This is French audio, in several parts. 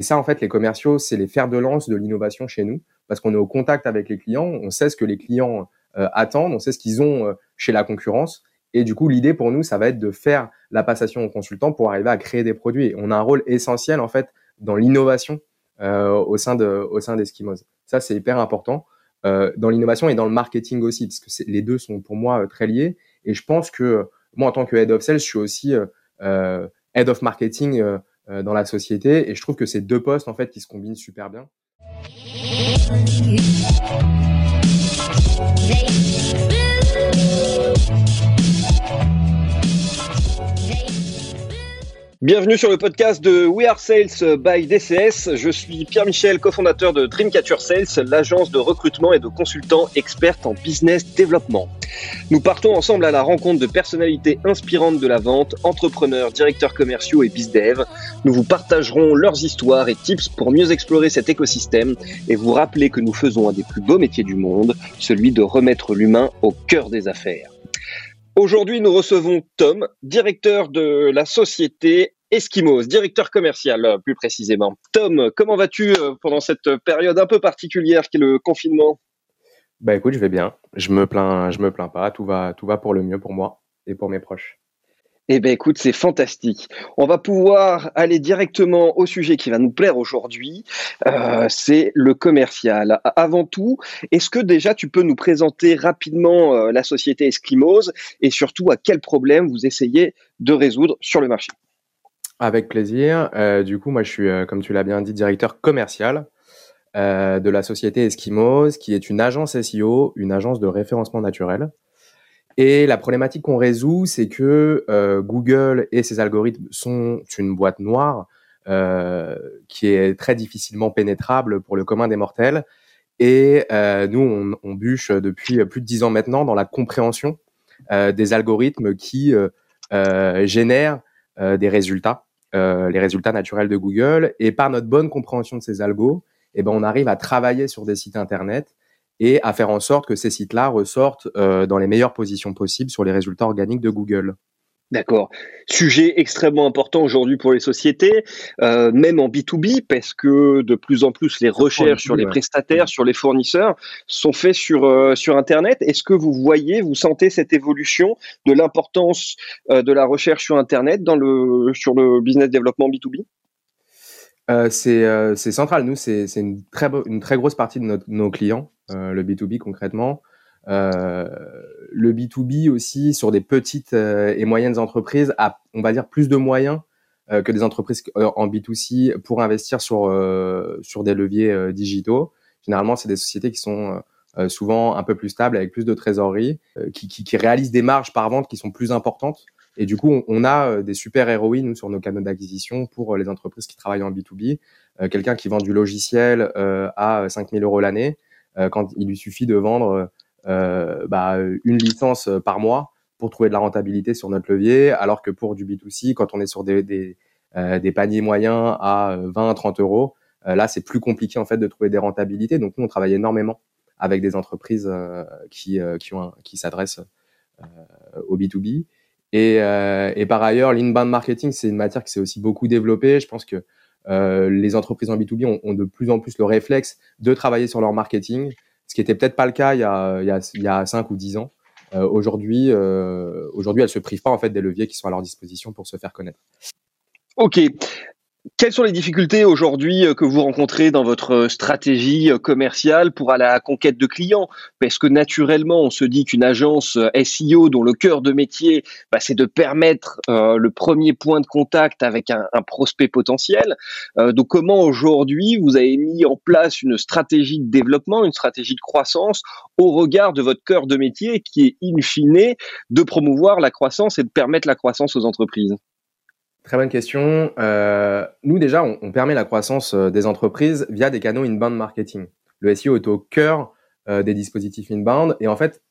Et ça, en fait, les commerciaux, c'est les fers de lance de l'innovation chez nous, parce qu'on est au contact avec les clients, on sait ce que les clients euh, attendent, on sait ce qu'ils ont euh, chez la concurrence. Et du coup, l'idée pour nous, ça va être de faire la passation aux consultants pour arriver à créer des produits. Et on a un rôle essentiel, en fait, dans l'innovation euh, au sein de, au sein d'Eskimos. Ça, c'est hyper important. Euh, dans l'innovation et dans le marketing aussi, parce que les deux sont pour moi très liés. Et je pense que moi, en tant que head of sales, je suis aussi head of marketing euh, dans la société. Et je trouve que c'est deux postes en fait qui se combinent super bien. Bienvenue sur le podcast de We Are Sales by DCS. Je suis Pierre-Michel, cofondateur de Dreamcatcher Sales, l'agence de recrutement et de consultants experts en business développement. Nous partons ensemble à la rencontre de personnalités inspirantes de la vente, entrepreneurs, directeurs commerciaux et bizdev. Nous vous partagerons leurs histoires et tips pour mieux explorer cet écosystème et vous rappeler que nous faisons un des plus beaux métiers du monde, celui de remettre l'humain au cœur des affaires. Aujourd'hui, nous recevons Tom, directeur de la société Eskimos, directeur commercial euh, plus précisément. Tom, comment vas-tu euh, pendant cette période un peu particulière qui est le confinement? Bah écoute, je vais bien. Je me plains, je me plains pas. Tout va, tout va pour le mieux pour moi et pour mes proches. Eh bien, écoute, c'est fantastique. On va pouvoir aller directement au sujet qui va nous plaire aujourd'hui. Euh, c'est le commercial. Avant tout, est-ce que déjà tu peux nous présenter rapidement euh, la société Eskimos et surtout à quel problème vous essayez de résoudre sur le marché? Avec plaisir. Euh, du coup, moi, je suis, comme tu l'as bien dit, directeur commercial de la société Eskimos, qui est une agence SEO, une agence de référencement naturel. Et la problématique qu'on résout, c'est que euh, Google et ses algorithmes sont une boîte noire euh, qui est très difficilement pénétrable pour le commun des mortels. Et euh, nous, on, bûche depuis plus de dix ans maintenant dans la compréhension euh, des algorithmes qui euh, génèrent des résultats, les résultats naturels de Google. Et par notre bonne compréhension de ces algos, eh ben, on arrive à travailler sur des sites internet et à faire en sorte que ces sites-là ressortent euh, dans les meilleures positions possibles sur les résultats organiques de Google. D'accord. Sujet extrêmement important aujourd'hui pour les sociétés, euh, même en B2B, parce que de plus en plus les recherches sur les prestataires, sur les fournisseurs sont faites sur, euh, sur Internet. Est-ce que vous voyez, vous sentez cette évolution de l'importance euh, de la recherche sur Internet dans le, sur le business développement B2B euh, euh, c'est central. Nous, c'est une très, grosse partie de nos clients, euh, le B2B concrètement. le B2B aussi, sur des petites et moyennes entreprises, a, on va dire, plus de moyens que des entreprises en B2C pour investir sur, des leviers digitaux. Généralement, c'est des sociétés qui sont souvent un peu plus stables, avec plus de trésorerie, qui, qui, qui réalisent des marges par vente qui sont plus importantes et du coup, on, a euh, des super héroïnes sur nos canaux d'acquisition pour euh, les entreprises qui travaillent en B2B. Euh, quelqu'un qui vend du logiciel à 5000 euros l'année, quand il lui suffit de vendre bah, une licence par mois pour trouver de la rentabilité sur notre levier, alors que pour du B2C, quand on est sur des, des, des paniers moyens à 20, 30 euros, là, c'est plus compliqué en fait de trouver des rentabilités. Donc nous, on travaille énormément avec des entreprises qui, qui, ont qui s'adressent au B2B. Et, euh, et par ailleurs, l'inbound marketing, c'est une matière qui s'est aussi beaucoup développée. Je pense que euh, les entreprises en B2B ont, de plus en plus le réflexe de travailler sur leur marketing, ce qui était peut-être pas le cas il y a, il y a, il y a 5 ou 10 ans. Euh, aujourd'hui, euh, aujourd'hui, elles se privent pas en fait des leviers qui sont à leur disposition pour se faire connaître. Ok. Quelles sont les difficultés aujourd'hui euh, que vous rencontrez dans votre euh, stratégie euh, commerciale pour la conquête de clients? Parce que naturellement, on se dit qu'une agence SEO dont le cœur de métier, bah, c'est de permettre le premier point de contact avec un, prospect potentiel. donc comment aujourd'hui vous avez mis en place une stratégie de développement, une stratégie de croissance au regard de votre cœur de métier qui est in fine de promouvoir la croissance et de permettre la croissance aux entreprises? Très bonne question. Euh, nous, déjà, on, permet la croissance euh, des entreprises via des canaux inbound marketing. Le SEO est au cœur euh, des dispositifs inbound. Et en fait,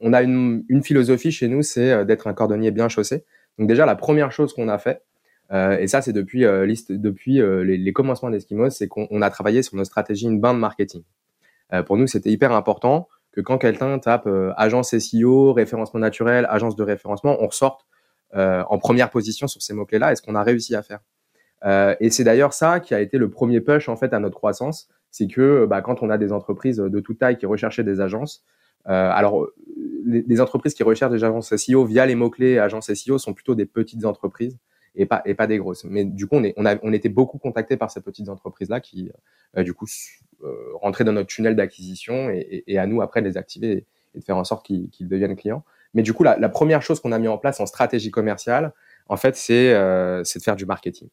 on a une, philosophie chez nous, c'est d'être un cordonnier bien chaussé. Donc déjà, la première chose qu'on a fait, et ça, c'est depuis, les, les, commencements d'Eskimos, c'est qu'on a travaillé sur nos stratégies inbound marketing. pour nous, c'était hyper important que quand quelqu'un tape agence SEO, référencement naturel, agence de référencement, on ressorte en première position sur ces mots-clés-là et ce qu'on a réussi à faire. et c'est d'ailleurs ça qui a été le premier push en fait à notre croissance, c'est que bah, quand on a des entreprises de toute taille qui recherchaient des agences, alors les, entreprises qui recherchent des agences SEO via les mots clés agences SEO sont plutôt des petites entreprises et pas et pas des grosses. Mais du coup, on est on a on était beaucoup contactés par ces petites entreprises là qui du coup rentraient dans notre tunnel d'acquisition et, et, à nous après de les activer et, de faire en sorte qu'ils deviennent clients. Mais du coup, la, première chose qu'on a mis en place en stratégie commerciale, en fait, c'est euh, de faire du marketing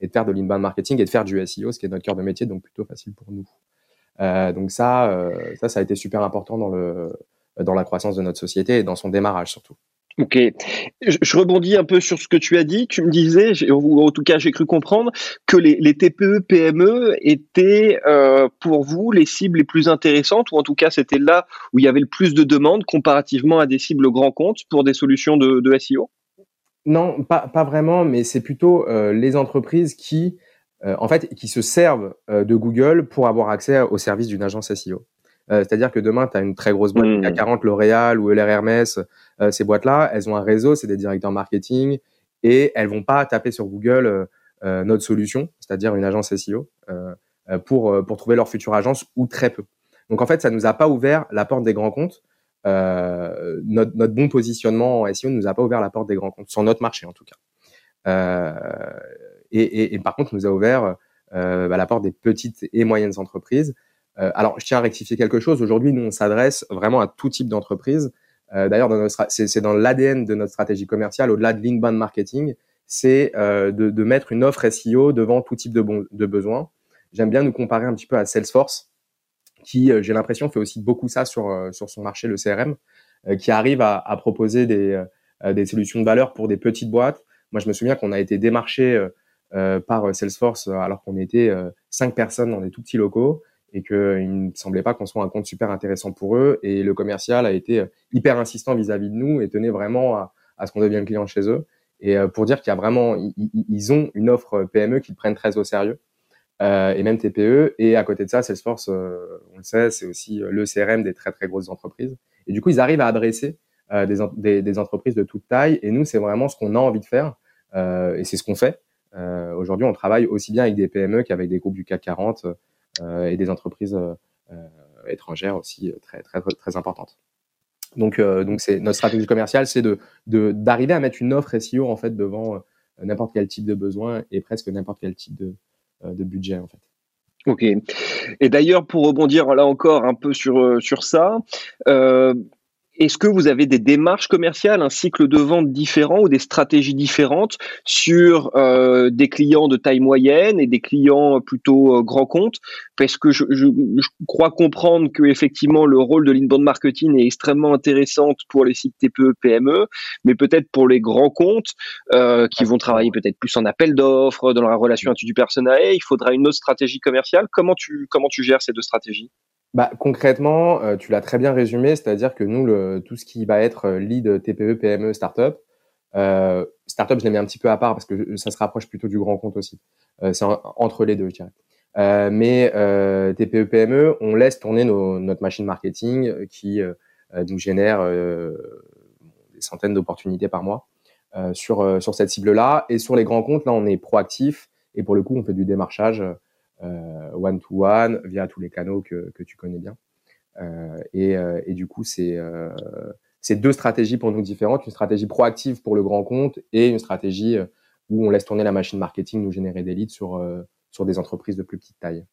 et de faire de l'inbound marketing et de faire du SEO, ce qui est notre cœur de métier, donc plutôt facile pour nous. Euh, donc ça, euh, ça, ça a été super important dans dans la croissance de notre société et dans son démarrage surtout. Ok. Je, rebondis un peu sur ce que tu as dit. Tu me disais, ou en tout cas j'ai cru comprendre, que les, TPE, PME étaient euh, pour vous les cibles les plus intéressantes, ou en tout cas c'était là où il y avait le plus de demandes comparativement à des cibles grands comptes pour des solutions de, SEO Non, pas, pas vraiment, mais c'est plutôt euh, les entreprises qui, euh, en fait, qui se servent de Google pour avoir accès au service d'une agence SEO. Euh, c'est-à-dire que demain, tu as une très grosse boîte, il y a 40 L'Oréal ou LR Hermès, euh, ces boîtes-là, elles ont un réseau, c'est des directeurs marketing, et elles vont pas taper sur Google euh, notre solution, c'est-à-dire une agence SEO, pour, pour trouver leur future agence, ou très peu. Donc en fait, ça nous a pas ouvert la porte des grands comptes. Euh, notre, notre, bon positionnement en SEO ne nous a pas ouvert la porte des grands comptes, sur notre marché en tout cas. Euh, et, et, et, par contre, nous a ouvert euh, bah, la porte des petites et moyennes entreprises alors, je tiens à rectifier quelque chose. Aujourd'hui, nous, on s'adresse vraiment à tout type d'entreprise. Euh, D'ailleurs, c'est dans l'ADN de notre stratégie commerciale, au-delà de l'inbound marketing, c'est euh, de, de, mettre une offre SEO devant tout type de, bon, de besoins. J'aime bien nous comparer un petit peu à Salesforce, qui, euh, j'ai l'impression, fait aussi beaucoup ça sur, euh, sur son marché, le CRM, euh, qui arrive à, à proposer des, des solutions de valeur pour des petites boîtes. Moi, je me souviens qu'on a été démarché par Salesforce alors qu'on était cinq personnes dans des tout petits locaux et qu'il ne semblait pas qu'on soit un compte super intéressant pour eux. Et le commercial a été euh, hyper insistant vis-à-vis de nous et tenait vraiment à, ce qu'on devienne client chez eux. Et euh, pour dire qu'il y a vraiment, ils, ont une offre PME qu'ils prennent très au sérieux, euh, et même TPE. Et à côté de ça, Salesforce, euh, on le sait, c'est aussi le CRM des très très grosses entreprises. Et du coup, ils arrivent à adresser des, des, entreprises de toute taille. Et nous, c'est vraiment ce qu'on a envie de faire, et c'est ce qu'on fait. Aujourd'hui, on travaille aussi bien avec des PME qu'avec des groupes du CAC 40 euh, et des entreprises euh, euh, étrangères aussi très, très, très importantes. Donc, donc notre stratégie commerciale, c'est de d'arriver à mettre une offre SEO en fait devant n'importe quel type de besoin et presque n'importe quel type de, de budget en fait. Ok. Et d'ailleurs, pour rebondir là encore un peu sur sur ça, euh, est-ce que vous avez des démarches commerciales, un cycle de vente différent ou des stratégies différentes sur euh, des clients de taille moyenne et des clients plutôt euh, grands comptes? Parce que je, crois comprendre que effectivement le rôle de l'inbound marketing est extrêmement intéressant pour les sites TPE, PME, mais peut-être pour les grands comptes euh, qui vont travailler peut-être plus en appel d'offres, dans la relation du personnel, il faudra une autre stratégie commerciale. Comment tu comment tu gères ces deux stratégies? Bah, concrètement, euh, tu l'as très bien résumé, c'est-à-dire que nous, le, tout ce qui va être euh, lead TPE, PME, startup, euh, startup, je l'ai mis un petit peu à part parce que ça se rapproche plutôt du grand compte aussi. Euh, c'est entre les deux, je dirais. Euh, mais euh, TPE, PME, on laisse tourner notre machine marketing qui nous génère des centaines d'opportunités par mois sur, sur cette cible-là. Et sur les grands comptes, là, on est proactif et pour le coup, on fait du démarchage euh, one-to-one via tous les canaux que, que tu connais bien. Euh, et, euh, et, du coup, c'est deux stratégies pour nous différentes, une stratégie proactive pour le grand compte et une stratégie où on laisse tourner la machine marketing, nous générer des leads sur, sur des entreprises de plus petite taille.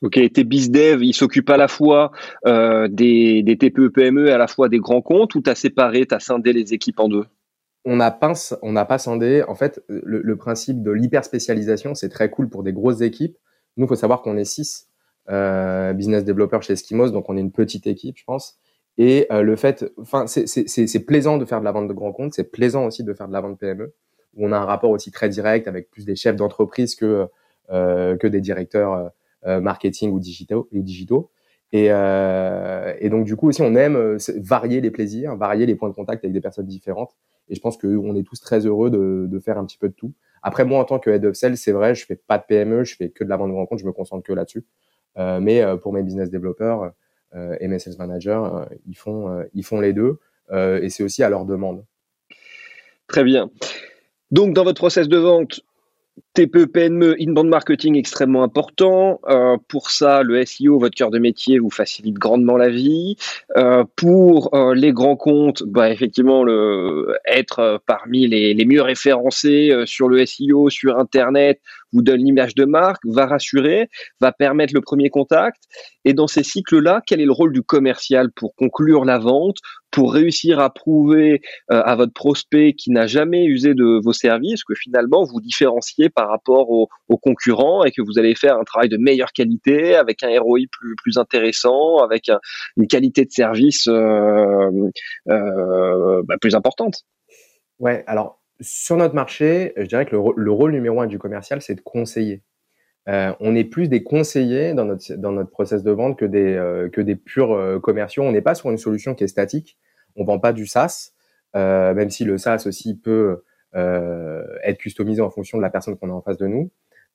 Ok, tes bizdev, ils s'occupent à la fois euh, des, des TPE PME et à la fois des grands comptes ou t'as séparé, t'as scindé les équipes en deux? On n'a pas, on n'a pas scindé. En fait, le, le principe de l'hyper spécialisation, c'est très cool pour des grosses équipes. Nous, il faut savoir qu'on est six euh, business développeurs chez Eskimos, donc on est une petite équipe, je pense. Et euh, le fait, enfin, c'est plaisant de faire de la vente de grands comptes, c'est plaisant aussi de faire de la vente PME, où on a un rapport aussi très direct avec plus des chefs d'entreprise que euh, que des directeurs marketing ou digitaux. Et, donc du coup aussi, on aime varier les plaisirs, varier les points de contact avec des personnes différentes. Et je pense qu'on est tous très heureux de faire un petit peu de tout. Après, moi, en tant que head of sales, c'est vrai, je fais pas de PME, je fais que de la vente de rencontre, je me concentre que là-dessus. Euh, mais euh, pour mes business développeurs euh, et mes sales managers, ils font ils font les deux et c'est aussi à leur demande. Très bien. Donc, dans votre process de vente, TPE, PME, inbound marketing extrêmement important. Euh, pour ça, le SEO, votre cœur de métier, vous facilite grandement la vie. Euh, pour euh, les grands comptes, bah, effectivement, le, être parmi les, les mieux référencés sur le SEO, sur Internet, vous donne l'image de marque, va rassurer, va permettre le premier contact. Et dans ces cycles-là, quel est le rôle du commercial pour conclure la vente, pour réussir à prouver à votre prospect qui n'a jamais usé de vos services que finalement vous différenciez par rapport aux, concurrents et que vous allez faire un travail de meilleure qualité avec un ROI plus, plus intéressant, avec une qualité de service euh, euh, bah, plus importante. Ouais, alors sur notre marché, je dirais que le, rôle numéro un du commercial, c'est de conseiller. Euh, on est plus des conseillers dans notre, dans notre process de vente que des, que des purs commerciaux. On n'est pas sur une solution qui est statique. On vend pas du SaaS, même si le SaaS aussi peut être customisé en fonction de la personne qu'on a en face de nous.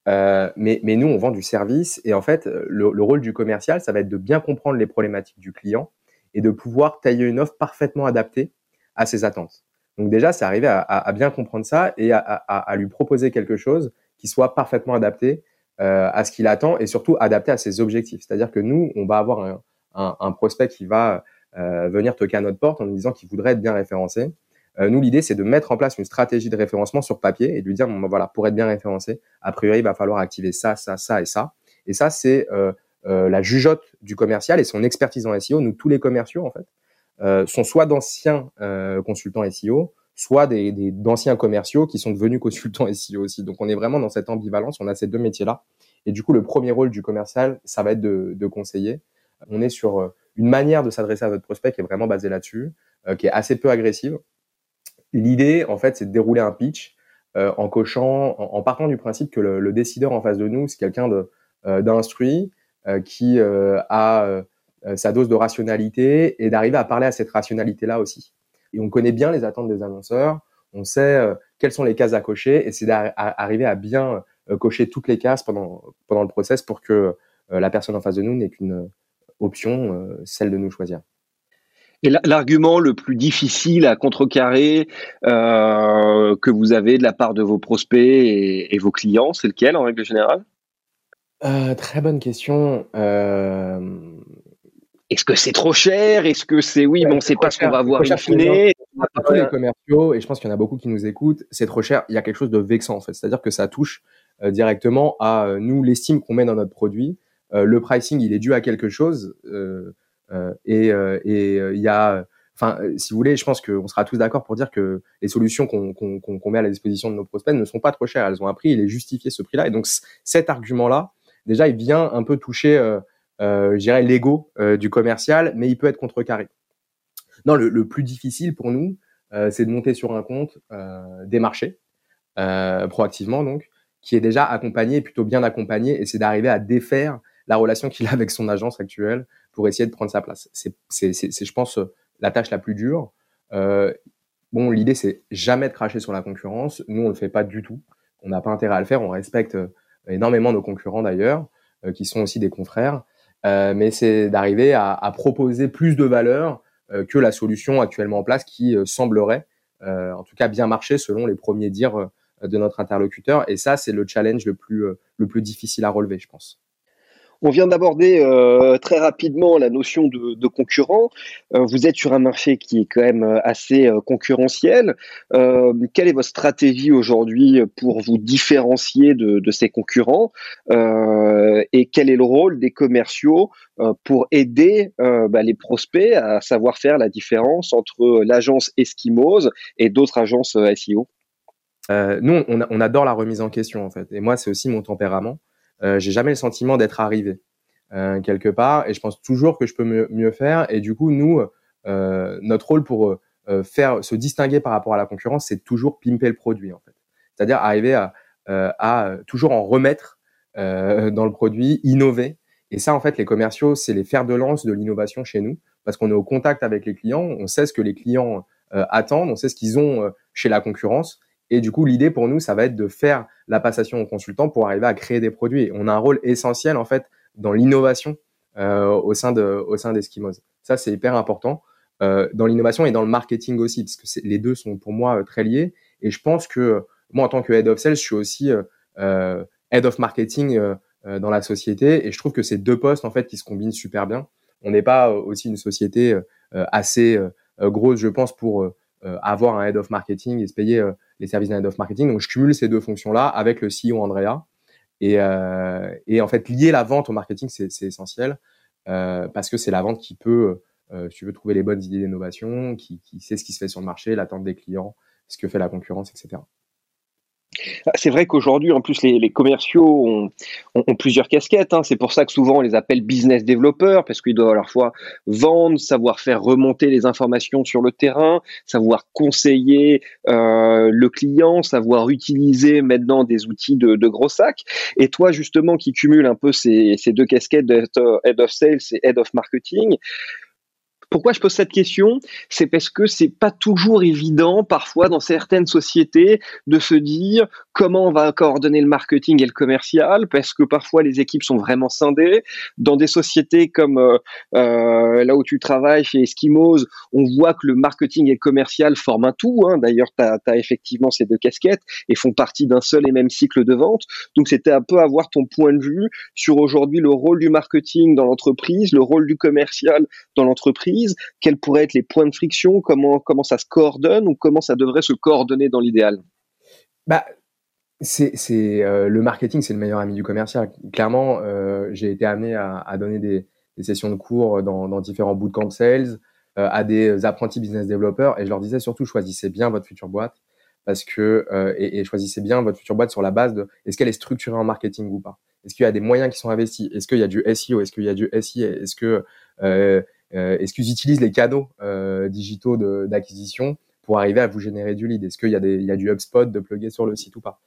mais, mais nous, on vend du service. Et en fait, le, le rôle du commercial, ça va être de bien comprendre les problématiques du client et de pouvoir tailler une offre parfaitement adaptée à ses attentes. Donc déjà, c'est arriver à, bien comprendre ça et à, lui proposer quelque chose qui soit parfaitement adapté euh, à ce qu'il attend et surtout adapté à ses objectifs. C'est-à-dire que nous, on va avoir un, prospect qui va euh, venir toquer à notre porte en nous disant qu'il voudrait être bien référencé. Euh, nous, l'idée, c'est de mettre en place une stratégie de référencement sur papier et de lui dire, ben voilà, pour être bien référencé, a priori, il va falloir activer ça, ça, ça et ça. Et ça, c'est la jugeote du commercial et son expertise en SEO. Nous, tous les commerciaux, en fait, euh, sont soit d'anciens euh, consultants SEO, soit des, d'anciens commerciaux qui sont devenus consultants SEO aussi. Donc on est vraiment dans cette ambivalence, on a ces deux métiers-là. Et du coup, le premier rôle du commercial, ça va être de, de conseiller. On est sur euh, une manière de s'adresser à votre prospect qui est vraiment basée là-dessus, qui est assez peu agressive. L'idée, en fait, c'est de dérouler un pitch en cochant, en, partant du principe que le, décideur en face de nous, c'est quelqu'un de d'instruit, qui a euh, sa dose de rationalité et d'arriver à parler à cette rationalité-là aussi. Et on connaît bien les attentes des annonceurs, on sait euh, quelles sont les cases à cocher et c'est d'arriver à bien euh, cocher toutes les cases pendant, pendant le process pour que la personne en face de nous n'ait qu'une option, celle de nous choisir. Et l'argument le plus difficile à contrecarrer que vous avez de la part de vos prospects et, vos clients, c'est lequel en règle générale? Très bonne question. Est-ce que c'est trop cher? Est-ce que c'est oui, mais on ne sait pas ce qu'on va voir in fine Tous les commerciaux, et je pense qu'il y en a beaucoup qui nous écoutent, c'est trop cher. Il y a quelque chose de vexant en fait. C'est-à-dire que ça touche euh, directement à euh, nous l'estime qu'on met dans notre produit. Euh, le pricing, il est dû à quelque chose. Et il y a, enfin, si vous voulez, je pense qu'on sera tous d'accord pour dire que les solutions qu'on met à la disposition de nos prospects ne sont pas trop chères. Elles ont un prix, il est justifié ce prix-là. Et donc cet argument-là, déjà, il vient un peu toucher euh, je dirais, l'ego euh, du commercial, mais il peut être contrecarré. Non, le, plus difficile pour nous, euh, c'est de monter sur un compte des marchés, proactivement donc, qui est déjà accompagné, plutôt bien accompagné, et c'est d'arriver à défaire la relation qu'il a avec son agence actuelle pour essayer de prendre sa place. C'est, je pense, la tâche la plus dure. bon, l'idée, c'est jamais de cracher sur la concurrence. Nous, on le fait pas du tout. On n'a pas intérêt à le faire. On respecte énormément nos concurrents d'ailleurs, qui sont aussi des confrères. Euh, mais c'est d'arriver à, à, proposer plus de valeur euh, que la solution actuellement en place qui euh, semblerait, en tout cas, bien marcher selon les premiers dires de notre interlocuteur. Et ça, c'est le challenge le plus, le plus difficile à relever, je pense. On vient d'aborder euh, très rapidement la notion de, concurrent. Euh, vous êtes sur un marché qui est quand même euh, assez concurrentiel. quelle est votre stratégie aujourd'hui pour vous différencier de, ces concurrents et quel est le rôle des commerciaux pour aider bah, les prospects à savoir faire la différence entre l'agence Eskimos et d'autres agences SEO Nous, on, on adore la remise en question en fait. Et moi, c'est aussi mon tempérament j'ai jamais le sentiment d'être arrivé euh, quelque part et je pense toujours que je peux mieux, faire. Et du coup, nous, euh, notre rôle pour faire se distinguer par rapport à la concurrence, c'est toujours pimper le produit en fait. C'est-à-dire arriver à toujours en remettre dans le produit, innover. Et ça, en fait, les commerciaux, c'est les fers de lance de l'innovation chez nous, parce qu'on est au contact avec les clients, on sait ce que les clients attendent, on sait ce qu'ils ont chez la concurrence, et du coup, l'idée pour nous, ça va être de faire la passation aux consultants pour arriver à créer des produits. On a un rôle essentiel en fait dans l'innovation euh, au sein de au sein d'Eskimos. Ça, c'est hyper important euh, dans l'innovation et dans le marketing aussi, parce que les deux sont pour moi euh, très liés. Et je pense que moi, en tant que head of sales, je suis aussi head of marketing dans la société. Et je trouve que c'est deux postes en fait qui se combinent super bien. On n'est pas aussi une société assez grosse, je pense, pour avoir un head of marketing et se payer les services d'un head of marketing. Donc je cumule ces deux fonctions-là avec le CEO Andrea. Et, et en fait, lier la vente au marketing, c'est essentiel parce que c'est la vente qui peut euh, si tu veux trouver les bonnes idées d'innovation, qui, qui sait ce qui se fait sur le marché, l'attente des clients, ce que fait la concurrence, etc. Ah, c'est vrai qu'aujourd'hui, en plus, les, commerciaux ont, plusieurs casquettes. Hein. C'est pour ça que souvent on les appelle business développeurs, parce qu'ils doivent à la fois vendre, savoir faire remonter les informations sur le terrain, savoir conseiller euh, le client, savoir utiliser maintenant des outils de, gros sacs. Et toi, justement, qui cumule un peu ces, ces deux casquettes Head of Sales et Head of Marketing, pourquoi je pose cette question? C'est parce que c'est pas toujours évident parfois dans certaines sociétés de se dire comment on va coordonner le marketing et le commercial parce que parfois les équipes sont vraiment scindées. Dans des sociétés comme euh, euh, là où tu travailles chez Eskimos, on voit que le marketing et le commercial forment un tout. Hein. D'ailleurs, tu as, effectivement ces deux casquettes et font partie d'un seul et même cycle de vente. Donc c'était un peu avoir ton point de vue sur aujourd'hui le rôle du marketing dans l'entreprise, le rôle du commercial dans l'entreprise quels pourraient être les points de friction, comment, comment ça se coordonne ou comment ça devrait se coordonner dans l'idéal? Bah, c'est, euh, le marketing, c'est le meilleur ami du commercial. Clairement, euh, j'ai été amené à, donner des, sessions de cours dans, dans différents bootcamp sales euh, à des apprentis business développeurs et je leur disais surtout choisissez bien votre future boîte parce que et, choisissez bien votre future boîte sur la base de est-ce qu'elle est structurée en marketing ou pas? Est-ce qu'il y a des moyens qui sont investis? Est-ce qu'il y a du SEO Est-ce qu'il y a du SIA Est-ce que est-ce qu'ils utilisent les canaux euh, digitaux d'acquisition pour arriver à vous générer du lead? Est-ce qu'il y, a du HubSpot de plugger sur le site ou pas?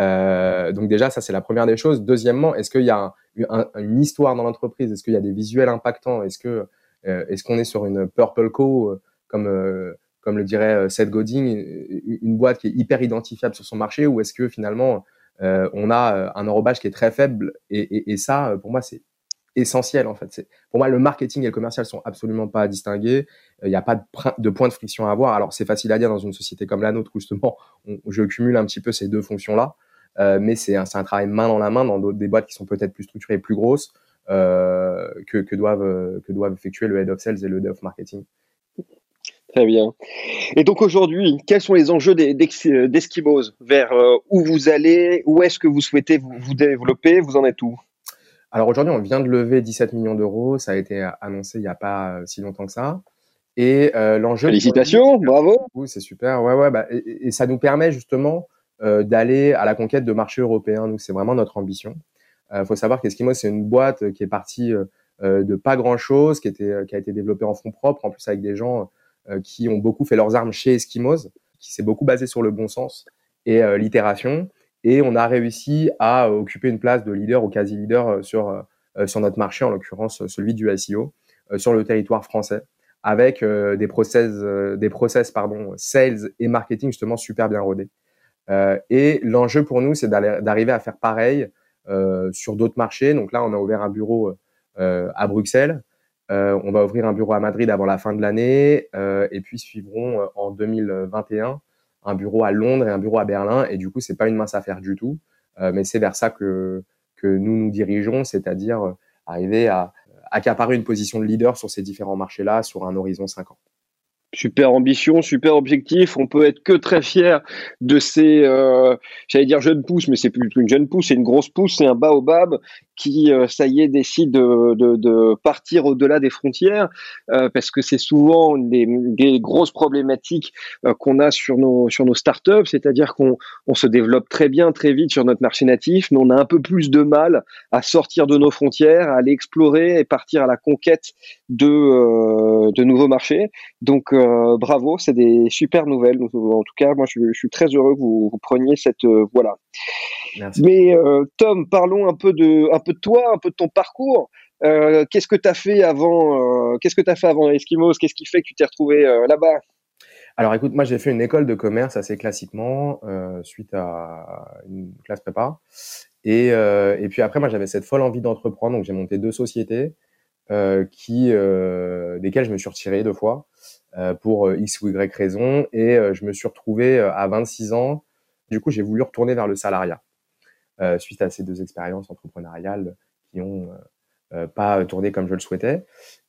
Euh, Donc déjà, ça c'est la première des choses. Deuxièmement, est-ce qu'il y a une histoire dans l'entreprise? Est-ce qu'il y a des visuels impactants? Est-ce qu'on est sur une Purple Co comme le dirait Seth Godin, une boîte qui est hyper identifiable sur son marché, ou est-ce que finalement on a un enrobage qui est très faible et ça, pour moi, c'est essentiel en fait. Pour moi le marketing et le commercial sont absolument pas distingués. Il n'y a pas de, point de friction à avoir. Alors c'est facile à dire dans une société comme la nôtre où justement je cumule un petit peu ces deux fonctions là, euh, mais c'est un, travail main dans la main dans des boîtes qui sont peut-être plus structurées, plus grosses euh, que, doivent effectuer le head of sales et le head of marketing. Très bien. Et donc aujourd'hui, quels sont les enjeux d'Eskimos Vers euh, où vous allez Où est-ce que vous souhaitez vous développer? Vous en êtes où? Alors aujourd'hui, on vient de lever 17 millions d'euros. Ça a été annoncé il n'y a pas euh, si longtemps que ça. Et euh, l'enjeu. Félicitations, bravo. C'est super. Ouais, ouais. Bah, et, ça nous permet justement euh, d'aller à la conquête de marchés européens. Nous, c'est vraiment notre ambition. Il faut savoir qu'Eskimo, c'est une boîte qui est partie de pas grand chose, qui, était, qui a été développée en fonds propres, en plus avec des gens qui ont beaucoup fait leurs armes chez Eskimos, qui s'est beaucoup basé sur le bon sens et l'itération. Et on a réussi à occuper une place de leader ou quasi leader euh, sur, euh, euh, sur notre marché, en l'occurrence celui du SEO, sur le territoire français, avec des process, des process pardon, sales et marketing justement super bien rodés. et l'enjeu pour nous, c'est d'arriver à faire pareil sur d'autres marchés. Donc là, on a ouvert un bureau à Bruxelles. on va ouvrir un bureau à Madrid avant la fin de l'année. et puis suivront en 2021 un bureau à Londres et un bureau à Berlin. Et du coup, c'est pas une mince affaire du tout. Euh, mais c'est vers ça que, que nous nous dirigeons, c'est-à-dire euh, arriver à accaparer une position de leader sur ces différents marchés-là sur un horizon 5 ans super ambition, super objectif. On peut être que très fier de ces, euh, j'allais dire jeune pousse, mais c'est plus une jeune pousse, c'est une grosse pousse, c'est un baobab qui, euh, ça y est, décide de, de, de partir au-delà des frontières, euh, parce que c'est souvent une des, des, grosses problématiques euh, qu'on a sur nos sur nos startups, c'est-à-dire qu'on on se développe très bien, très vite sur notre marché natif, mais on a un peu plus de mal à sortir de nos frontières, à aller explorer et partir à la conquête de de nouveaux marchés. Donc bravo, c'est des super nouvelles. En tout cas, moi, je, suis très heureux que vous, preniez cette voilà. Mais Tom, parlons un peu de un peu de toi, un peu de ton parcours. qu'est-ce que tu as fait avant Qu'est-ce que tu fait avant Eskimos? Qu'est-ce qui fait que tu t'es retrouvé là-bas? Alors écoute, moi j'ai fait une école de commerce assez classiquement suite à une classe prépa. Et, puis après, moi j'avais cette folle envie d'entreprendre, donc j'ai monté deux sociétés desquelles je me suis retiré deux fois. Euh, pour euh, X ou Y raison. Et euh, je me suis retrouvé à 26 ans. Du coup, j'ai voulu retourner vers le salariat. Suite à ces deux expériences entrepreneuriales qui ont pas tourné comme je le souhaitais.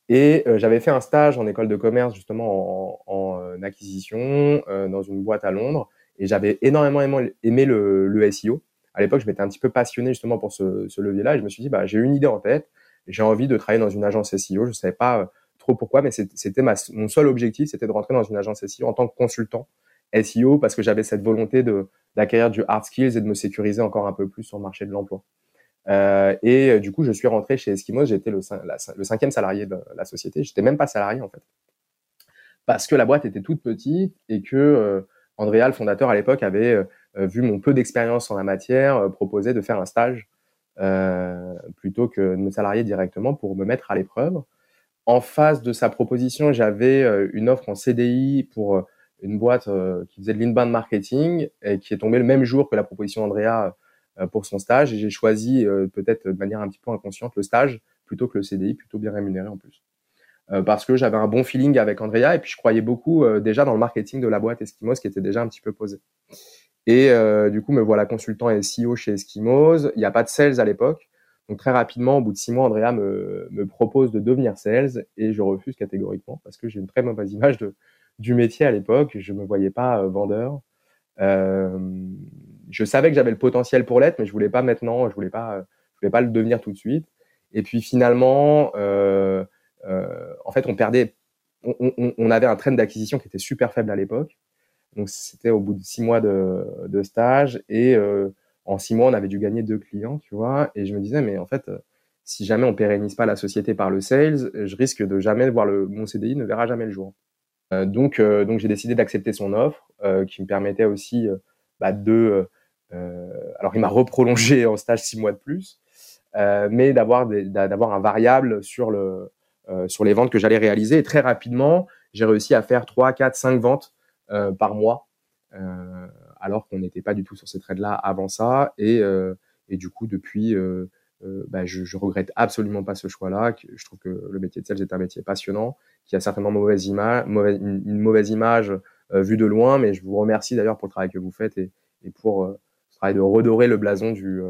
Et j'avais fait un stage en école de commerce justement en, acquisition dans une boîte à Londres et j'avais énormément aimé, le, le, SEO. À l'époque, je m'étais un petit peu passionné justement pour ce, ce levier-là et je me suis dit, bah, j'ai une idée en tête, j'ai envie de travailler dans une agence SEO. Je ne savais pas trop pourquoi, mais c'était mon seul objectif, c'était de rentrer dans une agence SEO en tant que consultant SEO parce que j'avais cette volonté d'acquérir du hard skills et de me sécuriser encore un peu plus sur le marché de l'emploi. Euh, et euh, du coup, je suis rentré chez Eskimos, j'étais le, le, cinquième salarié de la société. J'étais même pas salarié en fait, parce que la boîte était toute petite et que euh, Andrea, le fondateur à l'époque, avait euh, vu mon peu d'expérience en la matière, proposé de faire un stage plutôt que de me salarier directement pour me mettre à l'épreuve. En face de sa proposition, j'avais une offre en CDI pour une boîte qui faisait de l'inbound marketing et qui est tombée le même jour que la proposition d'Andrea euh, pour son stage et j'ai choisi euh, peut-être de manière un petit peu inconsciente le stage plutôt que le CDI, plutôt bien rémunéré en plus. Euh, parce que j'avais un bon feeling avec Andrea et puis je croyais beaucoup déjà dans le marketing de la boîte Eskimos qui était déjà un petit peu posé. Et du coup, me voilà consultant et CEO chez Eskimos. Il n'y a pas de sales à l'époque. Donc très rapidement, au bout de six mois, Andrea me, me propose de devenir sales et je refuse catégoriquement parce que j'ai une très mauvaise image de, du métier à l'époque. Je me voyais pas vendeur. Je savais que j'avais le potentiel pour l'être, mais je voulais pas maintenant, je voulais pas, je voulais pas le devenir tout de suite. Et puis finalement, en fait, on perdait, on, avait un train d'acquisition qui était super faible à l'époque. Donc c'était au bout de six mois de, stage et en six mois, on avait dû gagner deux clients, tu vois. Et je me disais, mais en fait, si jamais on pérennise pas la société par le sales, je risque de jamais voir le mon CDI ne verra jamais le jour. Euh, donc, euh, donc j'ai décidé d'accepter son offre, euh, qui me permettait aussi bah, de alors il m'a reprolongé en stage six mois de plus, mais d'avoir d'avoir un variable sur le sur les ventes que j'allais réaliser. Et très rapidement, j'ai réussi à faire 3, 4, 5 ventes par mois, alors qu'on n'était pas du tout sur ces trades-là avant ça. Et, et du coup, depuis, bah, je, je regrette absolument pas ce choix-là. Je trouve que le métier de sales est un métier passionnant, qui a certainement mauvaise une, mauvaise image euh, vue de loin, mais je vous remercie d'ailleurs pour le travail que vous faites et, pour euh, ce travail de redorer le blason du,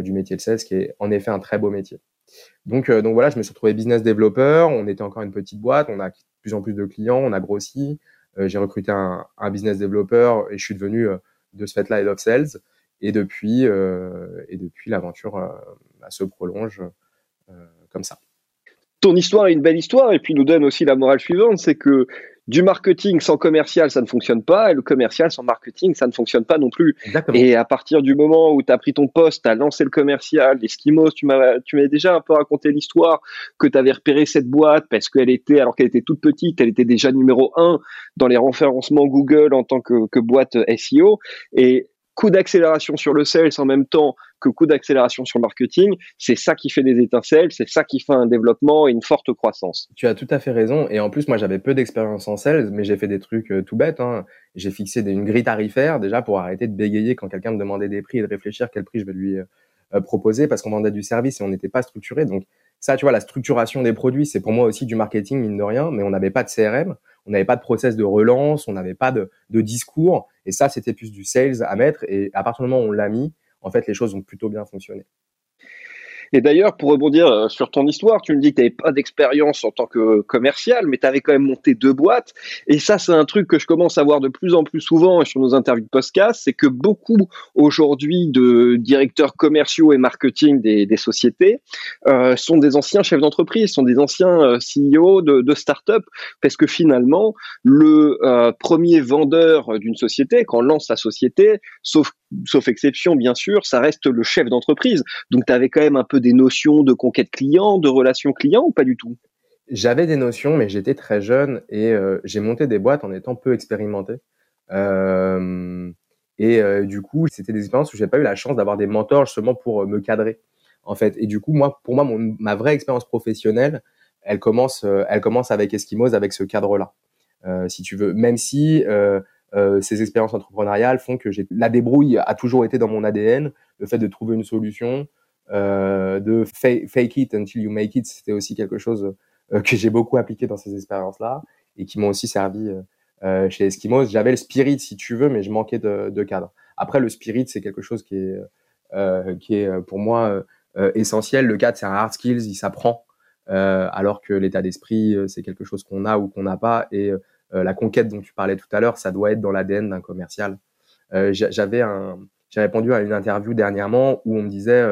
du métier de sales, qui est en effet un très beau métier. Donc, voilà, je me suis retrouvé business developer. On était encore une petite boîte, on a de plus en plus de clients, on a grossi. j'ai recruté un, business developer et je suis devenu de ce fait-là head of sales. Et depuis, euh, et depuis l'aventure euh, bah, se prolonge euh, comme ça. Ton histoire est une belle histoire et puis nous donne aussi la morale suivante, c'est que du marketing sans commercial, ça ne fonctionne pas, et le commercial sans marketing, ça ne fonctionne pas non plus. Et à partir du moment où tu as pris ton poste, tu as lancé le commercial, l'Eskimos, tu m'as déjà un peu raconté l'histoire que tu avais repéré cette boîte parce qu'elle était, alors qu'elle était toute petite, elle était déjà numéro un dans les référencements Google en tant que, que boîte SEO. Et coup d'accélération sur le sales en même temps que coup d'accélération sur le marketing, c'est ça qui fait des étincelles, c'est ça qui fait un développement et une forte croissance. Tu as tout à fait raison. Et en plus, moi, j'avais peu d'expérience en sales, mais j'ai fait des trucs euh, tout bêtes. Hein. J'ai fixé une grille tarifaire déjà pour arrêter de bégayer quand quelqu'un me demandait des prix et de réfléchir quel prix je vais lui euh, proposer parce qu'on vendait du service et on n'était pas structuré. Donc ça, tu vois, la structuration des produits, c'est pour moi aussi du marketing, mine de rien, mais on n'avait pas de CRM on n'avait pas de process de relance, on n'avait pas de, de, discours. Et ça, c'était plus du sales à mettre. Et à partir du moment où on l'a mis, en fait, les choses ont plutôt bien fonctionné. Et d'ailleurs, pour rebondir euh, sur ton histoire, tu me dis que tu n'avais pas d'expérience en tant que commercial, mais tu avais quand même monté deux boîtes. Et ça, c'est un truc que je commence à voir de plus en plus souvent sur nos interviews de podcast, c'est que beaucoup aujourd'hui de directeurs commerciaux et marketing des, sociétés euh, sont des anciens chefs d'entreprise, sont des anciens euh, CEO de, de start-up, parce que finalement, le euh, premier vendeur d'une société, quand on lance sa société, sauf, sauf exception bien sûr, ça reste le chef d'entreprise. Donc tu avais quand même un peu des notions de conquête client, de relation client ou pas du tout? J'avais des notions, mais j'étais très jeune et euh, j'ai monté des boîtes en étant peu expérimenté. Euh, et euh, du coup, c'était des expériences où j'ai pas eu la chance d'avoir des mentors justement pour me cadrer, en fait. Et du coup, moi, pour moi, ma vraie expérience professionnelle, elle commence, elle commence avec Eskimos, avec ce cadre-là, si tu veux. Même si ces expériences entrepreneuriales font que la débrouille a toujours été dans mon ADN, le fait de trouver une solution, de fake it until you make it, c'était aussi quelque chose euh, que j'ai beaucoup appliqué dans ces expériences-là et qui m'ont aussi servi euh, chez Eskimos. J'avais le spirit, si tu veux, mais je manquais de, de cadre. Après, le spirit, c'est quelque chose qui est qui est pour moi essentiel. Le 4, c'est un hard skills, il s'apprend, alors que l'état d'esprit, c'est quelque chose qu'on a ou qu'on n'a pas. Et la conquête dont tu parlais tout à l'heure, ça doit être dans l'ADN d'un commercial. J'avais un, j'ai répondu à une interview dernièrement où on me disait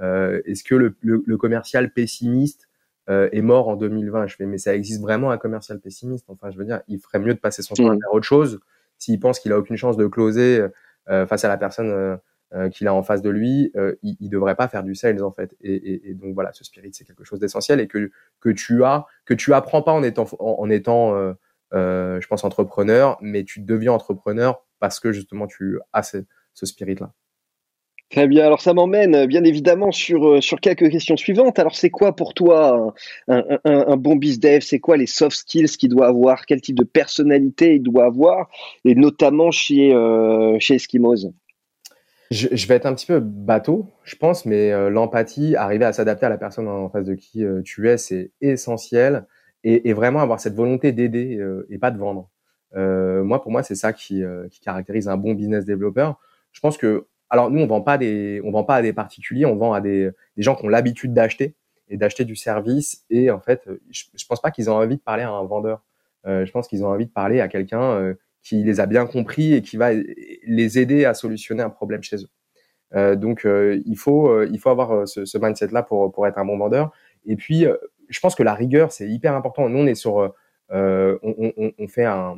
est-ce que le, le, commercial pessimiste est mort en 2020 Je fais mais ça existe vraiment un commercial pessimiste? Enfin, je veux dire, il ferait mieux de passer son temps à faire autre chose s'il pense qu'il a aucune chance de closer euh, face à la personne euh, euh, qu'il a en face de lui, il, il devrait pas faire du sales en fait. Et, et, et donc voilà, ce spirit c'est quelque chose d'essentiel et que que tu as, que tu apprends pas en étant en, étant, je pense entrepreneur, mais tu deviens entrepreneur parce que justement tu as ce, ce spirit là. Très bien. Alors ça m'emmène bien évidemment sur, sur quelques questions suivantes. Alors c'est quoi pour toi un, un, un bon C'est quoi les soft skills qu'il doit avoir? Quel type de personnalité il doit avoir? Et notamment chez, euh, chez Eskimos je, vais être un petit peu bateau, je pense, mais euh, l'empathie, arriver à s'adapter à la personne en face de qui euh, tu es, c'est essentiel. Et, vraiment avoir cette volonté d'aider euh, et pas de vendre. moi, pour moi, c'est ça qui, qui caractérise un bon business développeur. Je pense que alors nous, on vend pas des, on vend pas à des particuliers, on vend à des, gens qui ont l'habitude d'acheter et d'acheter du service. Et en fait, je, je pense pas qu'ils ont envie de parler à un vendeur. Euh, je pense qu'ils ont envie de parler à quelqu'un euh, qui les a bien compris et qui va les aider à solutionner un problème chez eux. Euh, donc, euh, il faut, il faut avoir ce, ce mindset-là pour pour être un bon vendeur. Et puis, je pense que la rigueur, c'est hyper important. Nous, on est sur, on, on fait un,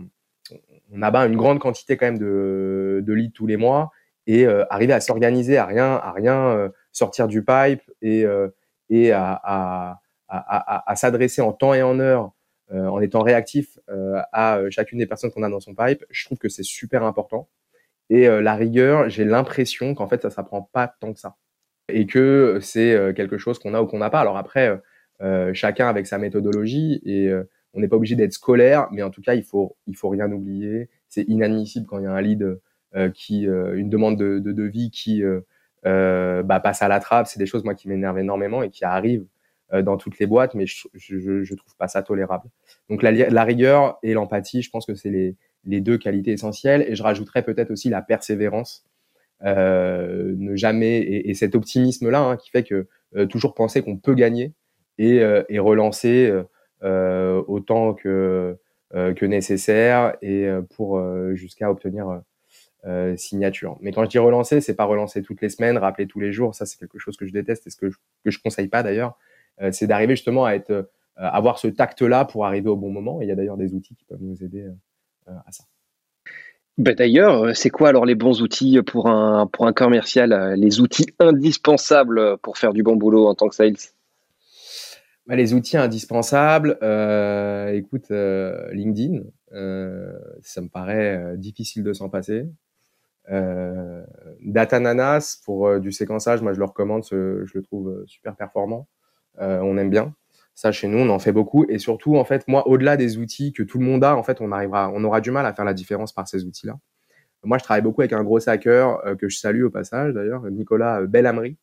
on abat une grande quantité quand même de, de leads tous les mois et euh, arriver à s'organiser, à rien, à rien euh, sortir du pipe et, euh, et à, à, à, à s'adresser en temps et en heure, en étant réactif à chacune des personnes qu'on a dans son pipe, je trouve que c'est super important. Et la rigueur, j'ai l'impression qu'en fait, ça s'apprend pas tant que ça. Et que c'est quelque chose qu'on a ou qu'on n'a pas. Alors après, chacun avec sa méthodologie et on n'est pas obligé d'être scolaire, mais en tout cas, il faut, il faut rien oublier. C'est inadmissible quand il y a un lead qui euh, une demande de, de devis qui euh, bah, passe à la trappe. C'est des choses moi qui m'énervent énormément et qui arrivent dans toutes les boîtes, mais je, je, je, trouve pas ça tolérable. Donc la, la rigueur et l'empathie, je pense que c'est les, les deux qualités essentielles. Et je rajouterais peut-être aussi la persévérance, euh, ne jamais et, et cet optimisme-là hein, qui fait que euh, toujours penser qu'on peut gagner et, euh, et relancer autant que que nécessaire et pour jusqu'à obtenir euh, signature. Mais quand je dis relancer, c'est pas relancer toutes les semaines, rappeler tous les jours. Ça, c'est quelque chose que je déteste et ce que je, que je conseille pas d'ailleurs. Euh, c'est d'arriver justement à être, euh, avoir ce tact-là pour arriver au bon moment. Et il y a d'ailleurs des outils qui peuvent nous aider à ça. Ben d'ailleurs, c'est quoi alors les bons outils pour un, pour un commercial, les outils indispensables pour faire du bon boulot en tant que sales? Bah, Les outils indispensables, écoute, LinkedIn, ça me paraît difficile de s'en passer. Euh, Datananas pour euh, du séquençage, moi je le recommande, je le trouve euh, super performant. on aime bien. Ça chez nous, on en fait beaucoup et surtout en fait, moi au-delà des outils que tout le monde a, en fait, on arrivera, on aura du mal à faire la différence par ces outils-là. Moi, je travaille beaucoup avec un gros hacker que je salue au passage d'ailleurs, Nicolas Bellamry,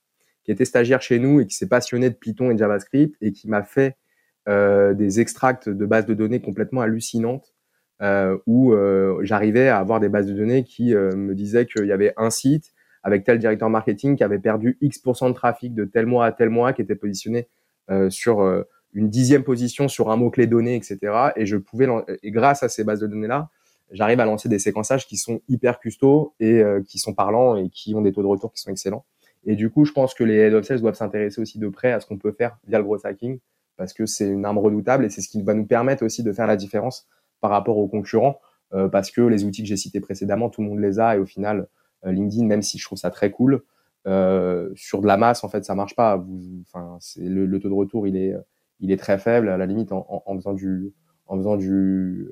qui était stagiaire chez nous et qui s'est passionné de Python et de JavaScript et qui m'a fait euh, des extracts de bases de données complètement hallucinantes euh, où euh, j'arrivais à avoir des bases de données qui euh, me disaient qu'il y avait un site avec tel directeur marketing qui avait perdu X% de trafic de tel mois à tel mois, qui était positionné sur une dixième position sur un mot-clé donné, etc. Et je pouvais, et grâce à ces bases de données-là, j'arrive à lancer des séquençages qui sont hyper custos et qui sont parlants et qui ont des taux de retour qui sont excellents. Et du coup, je pense que les head of sales doivent s'intéresser aussi de près à ce qu'on peut faire via le gros hacking parce que c'est une arme redoutable et c'est ce qui va nous permettre aussi de faire la différence par rapport aux concurrents euh, parce que les outils que j'ai cités précédemment, tout le monde les a et au final, euh, LinkedIn, même si je trouve ça très cool, euh, sur de la masse, en fait, ça marche pas. Vous, enfin, le, le, taux de retour, il est, il est très faible. À la limite, en, faisant du, en faisant du,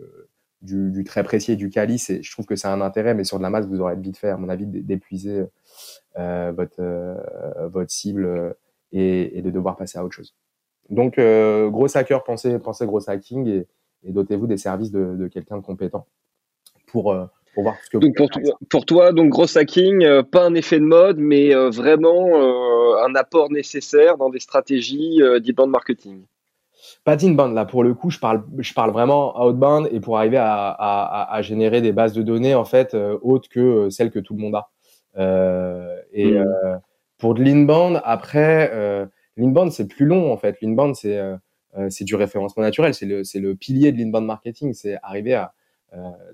du, très précis et du quali, je trouve que c'est un intérêt, mais sur de la masse, vous aurez vite fait, à mon avis, d'épuiser votre, votre cible et, de devoir passer à autre chose. Donc, gros hacker, pensez, pensez gros hacking et, et dotez-vous des services de, de quelqu'un de compétent pour, euh, pour voir ce que donc pour, pour, toi, donc gros hacking, euh, pas un effet de mode, mais euh, vraiment un apport nécessaire dans des stratégies d'inbound marketing. Pas d'inbound, là pour le coup, je parle, je parle vraiment outbound et pour arriver à, à, à générer des bases de données en fait autres que celles que tout le monde a. et mmh pour de l'inbound, après, l'inbound, c'est plus long, en fait. L'inbound, c'est c'est du référencement naturel. C'est le, le pilier de l'inbound marketing. C'est arriver à.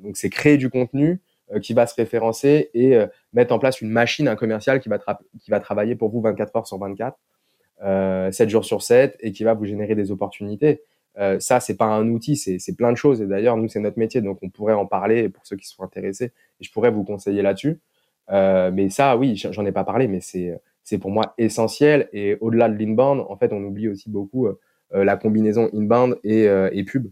donc, c'est créer du contenu qui va se référencer et mettre en place une machine, un commercial qui va, qui va travailler pour vous 24 heures sur 24, 7 jours sur 7 et qui va vous générer des opportunités. Euh, ça, c'est pas un outil, c'est plein de choses. Et d'ailleurs, nous, c'est notre métier, donc on pourrait en parler pour ceux qui sont intéressés. Et je pourrais vous conseiller là-dessus. Euh, mais ça, oui, j'en ai pas parlé, mais c'est c'est pour moi essentiel. Et au-delà de l'inbound, en fait, on oublie aussi beaucoup euh, euh, la combinaison inbound et, euh, pub.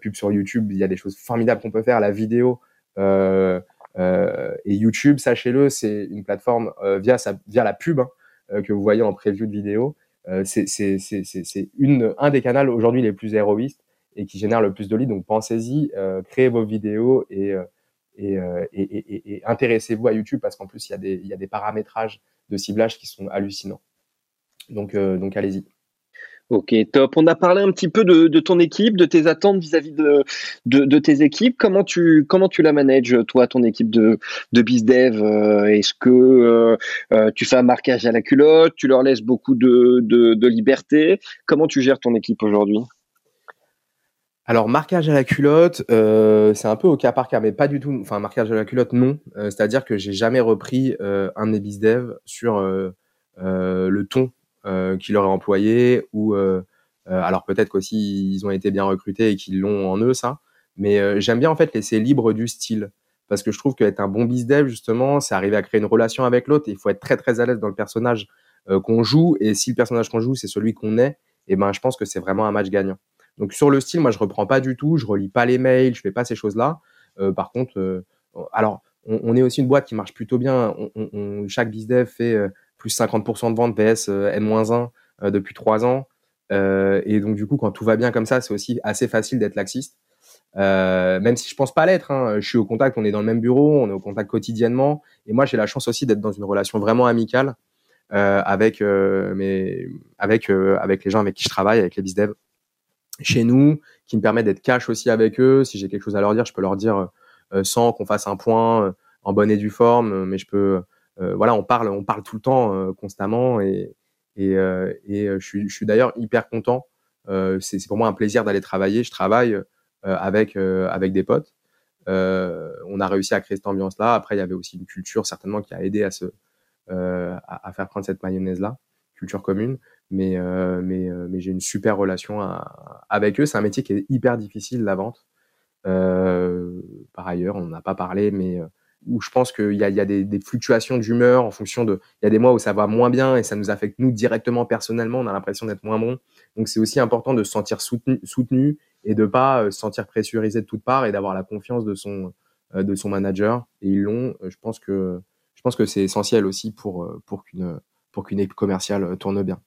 pub sur YouTube, il y a des choses formidables qu'on peut faire. La vidéo et YouTube, sachez-le, c'est une plateforme via la pub hein, que vous voyez en preview de vidéo. c'est un des canaux aujourd'hui les plus héroïstes et qui génère le plus de leads. Donc pensez-y, créez vos vidéos et, intéressez-vous à YouTube parce qu'en plus il y, a des, paramétrages de ciblage qui sont hallucinants. Euh, donc allez-y. Ok, top. On a parlé un petit peu de, ton équipe, de tes attentes vis-à-vis de, tes équipes. Comment tu, la manages, toi, ton équipe de, de BizDev euh, Est-ce que euh, tu fais un marquage à la culotte Tu leur laisses beaucoup de, liberté? Comment tu gères ton équipe aujourd'hui? Alors, marquage à la culotte, euh, c'est un peu au cas par cas, mais pas du tout. Enfin, marquage à la culotte, non. Euh, c'est-à-dire que j'ai jamais repris euh, un de dev sur le ton qu'il aurait employé ou alors peut-être qu'aussi ils ont été bien recrutés et qu'ils l'ont en eux ça. Mais j'aime bien en fait laisser libre du style parce que je trouve qu'être un bon dev justement, c'est arriver à créer une relation avec l'autre. Il faut être très très à l'aise dans le personnage qu'on joue et si le personnage qu'on joue c'est celui qu'on est, et eh ben je pense que c'est vraiment un match gagnant. Donc sur le style, moi je reprends pas du tout, je relis pas les mails, je fais pas ces choses-là. Euh, par contre, euh, alors on, est aussi une boîte qui marche plutôt bien. On, on, chaque bizdev fait euh, plus 50% de ventes PS N-1 depuis trois ans. et donc du coup, quand tout va bien comme ça, c'est aussi assez facile d'être laxiste. même si je pense pas l'être, hein. je suis au contact, on est dans le même bureau, on est au contact quotidiennement, et moi j'ai la chance aussi d'être dans une relation vraiment amicale avec les gens avec qui je travaille, avec les bizdev chez nous, qui me permet d'être cash aussi avec eux. Si j'ai quelque chose à leur dire, je peux leur dire euh, sans qu'on fasse un point euh, en bonne et due forme, mais je peux, euh, voilà, on parle, on parle tout le temps, constamment, et et, et je suis, je suis d'ailleurs hyper content. c'est pour moi un plaisir d'aller travailler. Je travaille avec avec des potes. on a réussi à créer cette ambiance-là. Après, il y avait aussi une culture certainement qui a aidé à se à, faire prendre cette mayonnaise-là, culture commune mais, euh, mais, euh, mais j'ai une super relation avec eux. C'est un métier qui est hyper difficile, la vente. Euh, par ailleurs, on n'a pas parlé, mais où je pense qu'il y a, des, fluctuations d'humeur en fonction de. Il y a des mois où ça va moins bien et ça nous affecte nous directement personnellement. On a l'impression d'être moins bon. Donc c'est aussi important de se sentir soutenu, soutenu et de pas se sentir pressurisé de toutes parts et d'avoir la confiance de son de son manager. Et ils l'ont. Je pense que je pense que c'est essentiel aussi pour pour qu'une pour qu'une équipe commerciale tourne bien.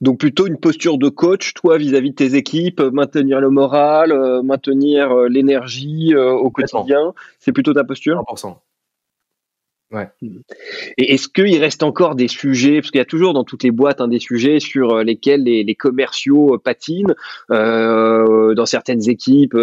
Donc plutôt une posture de coach, toi, vis-à-vis de tes équipes, euh, maintenir le moral, euh, maintenir euh, l'énergie au quotidien. C'est plutôt ta posture? 100%. Et est-ce qu'il reste encore des sujets, parce qu'il y a toujours dans toutes les boîtes hein, des sujets sur euh, lesquels les, commerciaux euh, patinent. Euh, dans certaines équipes,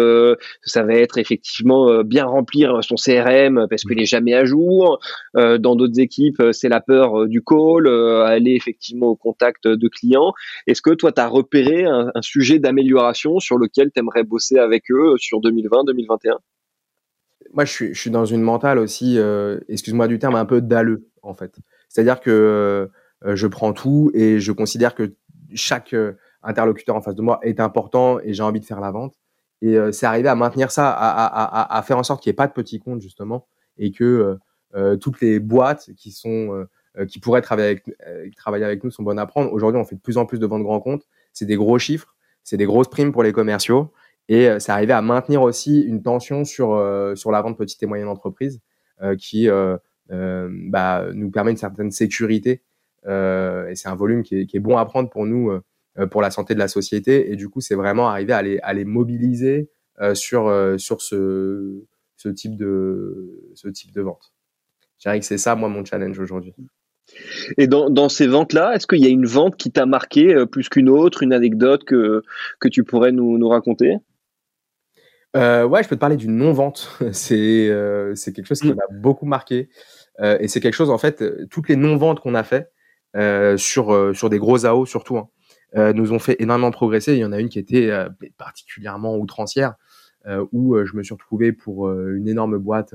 ça va être effectivement bien remplir son CRM parce qu'il n'est jamais à jour. dans d'autres équipes, c'est la peur du call, aller effectivement au contact de clients. Est-ce que toi, tu as repéré un, un sujet d'amélioration sur lequel tu aimerais bosser avec eux sur 2020-2021 moi, je suis, dans une mentale aussi, euh, excuse-moi du terme, un peu dalleux, en fait. C'est-à-dire que euh, je prends tout et je considère que chaque euh, interlocuteur en face de moi est important et j'ai envie de faire la vente. Et c'est arrivé à maintenir ça, à faire en sorte qu'il n'y ait pas de petits comptes, justement, et que toutes les boîtes qui sont qui pourraient travailler avec, travailler avec nous sont bonnes à prendre. Aujourd'hui, on fait de plus en plus de ventes grands comptes. C'est des gros chiffres, c'est des grosses primes pour les commerciaux. Et euh, ça arrivait à maintenir aussi une tension sur, euh, sur la vente petite et moyenne entreprise euh, qui bah, nous permet une certaine sécurité. et c'est un volume qui est, bon à prendre pour nous, pour la santé de la société. Et du coup, c'est vraiment arriver à les, à les mobiliser sur, sur ce, ce, type de, ce type de vente. Je dirais que c'est ça, moi, mon challenge aujourd'hui. Et dans, dans ces ventes-là, est-ce qu'il y a une vente qui t'a marqué plus qu'une autre, une anecdote que, que tu pourrais nous, nous raconter? Euh, ouais, je peux te parler d'une non-vente. c'est euh, c'est quelque chose qui mmh. m'a beaucoup marqué. et c'est quelque chose, en fait, toutes les non-ventes qu'on a fait sur, sur des gros AO surtout, hein, nous ont fait énormément progresser. Il y en a une qui était particulièrement outrancière, où je me suis retrouvé pour une énorme boîte.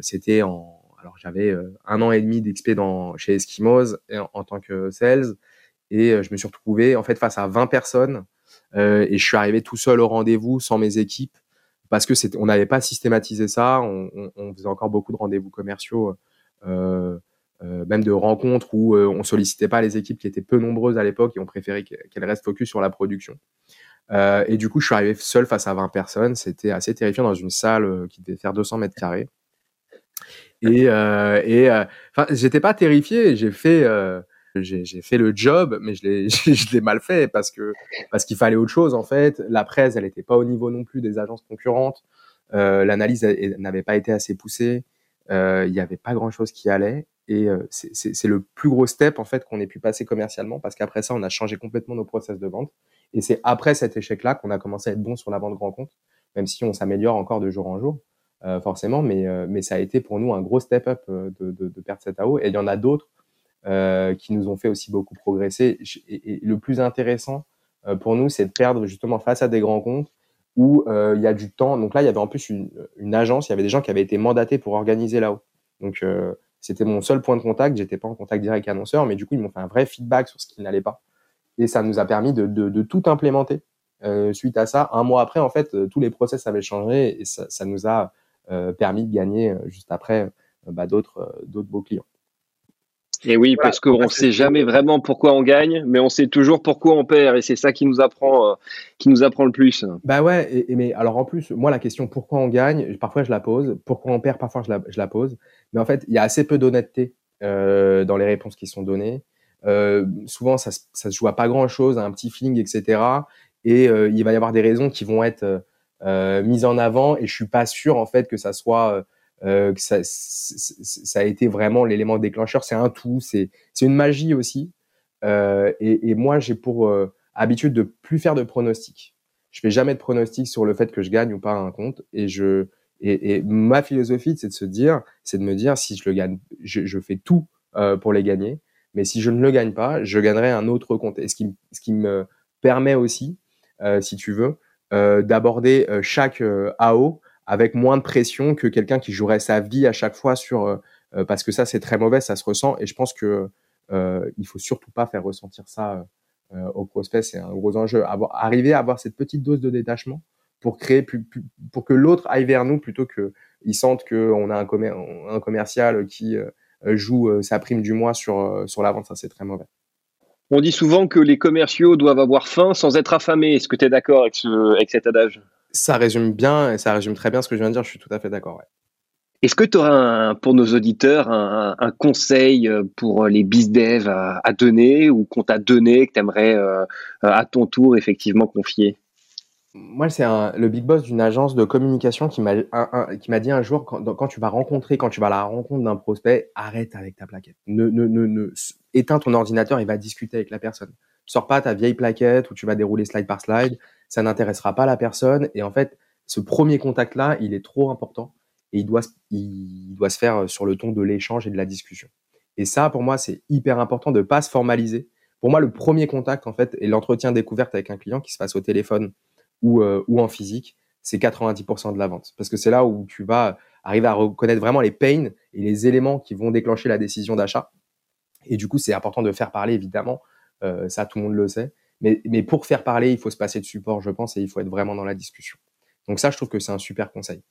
C'était en alors j'avais un an et demi d'XP dans chez Eskimos en, en, tant que sales et je me suis retrouvé en fait face à 20 personnes euh, et je suis arrivé tout seul au rendez-vous sans mes équipes parce que on n'avait pas systématisé ça. On, faisait encore beaucoup de rendez-vous commerciaux, euh, euh, même de rencontres où euh, on sollicitait pas les équipes qui étaient peu nombreuses à l'époque et on préférait qu'elles restent focus sur la production. Euh, et du coup, je suis arrivé seul face à 20 personnes. C'était assez terrifiant dans une salle euh, qui devait faire 200 mètres carrés. Et, et enfin, j'étais pas terrifié. J'ai fait j'ai fait le job, mais je l'ai, mal fait parce que parce qu'il fallait autre chose en fait. La presse, elle n'était pas au niveau non plus des agences concurrentes. Euh, L'analyse n'avait pas été assez poussée. Euh, il n'y avait pas grand chose qui allait. Et euh, c'est le plus gros step en fait qu'on ait pu passer commercialement parce qu'après ça, on a changé complètement nos process de vente. Et c'est après cet échec-là qu'on a commencé à être bon sur la vente grand compte, même si on s'améliore encore de jour en jour. Euh, forcément, mais, euh, mais ça a été pour nous un gros step up euh, de, de, de perdre cet AO. Et il y en a d'autres euh, qui nous ont fait aussi beaucoup progresser. Et, le plus intéressant euh, pour nous, c'est de perdre justement face à des grands comptes où euh, il y a du temps. Donc là, il y avait en plus une, une, agence, il y avait des gens qui avaient été mandatés pour organiser là-haut. Donc c'était mon seul point de contact. J'étais pas en contact direct avec annonceur, mais du coup, ils m'ont fait un vrai feedback sur ce qui n'allait pas. Et ça nous a permis de, de, de tout implémenter. Euh, suite à ça, un mois après, en fait, tous les process avaient changé et ça, ça nous a euh, permis de gagner juste après bah, d'autres d'autres beaux clients. Et oui, voilà, parce qu'on ne sait jamais vraiment pourquoi on gagne, mais on sait toujours pourquoi on perd, et c'est ça qui nous apprend, euh, qui nous apprend le plus. Bah ouais, et, et, mais alors en plus, moi la question pourquoi on gagne, parfois je la pose, pourquoi on perd, parfois je la, je la pose, mais en fait il y a assez peu d'honnêteté euh, dans les réponses qui sont données. Euh, souvent ça, ça se joue à pas grand chose, à un petit feeling, etc. Et euh, il va y avoir des raisons qui vont être euh, mises en avant, et je suis pas sûr en fait que ça soit euh, que ça, ça a été vraiment l'élément déclencheur. C'est un tout, c'est une magie aussi. Euh, et, et, moi, j'ai pour euh, habitude de plus faire de pronostics. Je fais jamais de pronostics sur le fait que je gagne ou pas un compte. Et je et, et ma philosophie, c'est de se dire, c'est de me dire si je le gagne, je, je fais tout euh, pour les gagner. Mais si je ne le gagne pas, je gagnerai un autre compte. Et ce qui, ce qui me permet aussi, euh, si tu veux, euh, d'aborder chaque AO avec moins de pression que quelqu'un qui jouerait sa vie à chaque fois sur euh, euh, parce que ça c'est très mauvais, ça se ressent et je pense que euh, il faut surtout pas faire ressentir ça euh, au prospect, c'est un gros enjeu. Arriver à avoir cette petite dose de détachement pour créer plus, pour que l'autre aille vers nous plutôt que il sente qu'on a un, commer un commercial qui joue sa prime du mois sur sur la vente, ça c'est très mauvais. On dit souvent que les commerciaux doivent avoir faim sans être affamés. Est-ce que tu es d'accord avec cet adage? Ça résume bien et ça résume très bien ce que je viens de dire. Je suis tout à fait d'accord. Ouais. Est-ce que tu auras pour nos auditeurs un, un, conseil euh, pour les biz dev à, à donner ou qu'on t'a donné que tu aimerais euh, à ton tour effectivement confier? Moi, c'est le big boss d'une agence de communication qui m'a qui m'a dit un jour quand, quand, tu vas rencontrer, quand tu vas à la rencontre d'un prospect, arrête avec ta plaquette. Ne, ne, ne, ne éteins ton ordinateur et va discuter avec la personne. Sors pas ta vieille plaquette où tu vas dérouler slide par slide ça n'intéressera pas la personne. Et en fait, ce premier contact-là, il est trop important et il doit, se faire sur le ton de l'échange et de la discussion. Et ça, pour moi, c'est hyper important de ne pas se formaliser. Pour moi, le premier contact, en fait, et l'entretien découverte avec un client qui se passe au téléphone ou, euh, ou en physique, c'est 90% de la vente. Parce que c'est là où tu vas arriver à reconnaître vraiment les pains et les éléments qui vont déclencher la décision d'achat. Et du coup, c'est important de faire parler, évidemment. Euh, ça, tout le monde le sait. Mais, mais pour faire parler, il faut se passer de support, je pense, et il faut être vraiment dans la discussion. Donc ça, je trouve que c'est un super conseil.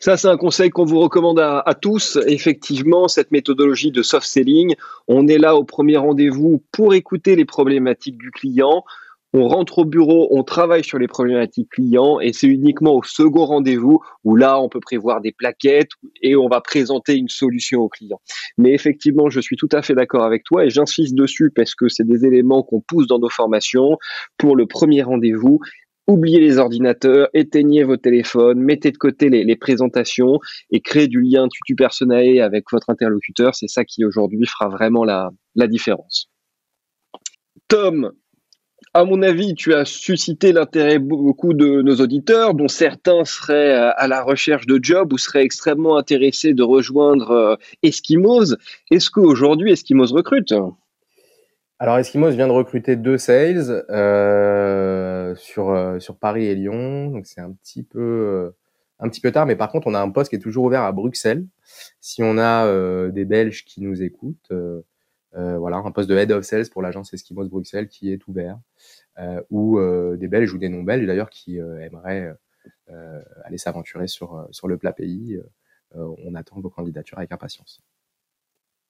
Ça, c'est un conseil qu'on vous recommande à, à, tous. Effectivement, cette méthodologie de soft selling, on est là au premier rendez-vous pour écouter les problématiques du client, on rentre au bureau, on travaille sur les problématiques clients et c'est uniquement au second rendez-vous où là, on peut prévoir des plaquettes et on va présenter une solution au client. Mais effectivement, je suis tout à fait d'accord avec toi et j'insiste dessus parce que c'est des éléments qu'on pousse dans nos formations pour le premier rendez-vous. Oubliez les ordinateurs, éteignez vos téléphones, mettez de côté les, présentations et créez du lien tutu personae avec votre interlocuteur. C'est ça qui aujourd'hui fera vraiment la, la différence. Tom, À mon avis, tu as suscité l'intérêt beaucoup de nos auditeurs, dont certains seraient à la recherche de job ou seraient extrêmement intéressés de rejoindre Eskimos. Est-ce qu'aujourd'hui Eskimos recrute? Alors Eskimos vient de recruter deux sales euh, sur euh, Paris et Lyon, c'est un petit peu euh, tard, mais par contre on a un poste qui est toujours ouvert à Bruxelles. Si on a euh, des Belges qui nous écoutent, voilà un poste de head of sales pour l'agence Eskimos Bruxelles qui est ouvert, ou des Belges ou des non Belges d'ailleurs qui aimeraient aller s'aventurer sur le plat pays. on attend vos candidatures avec impatience.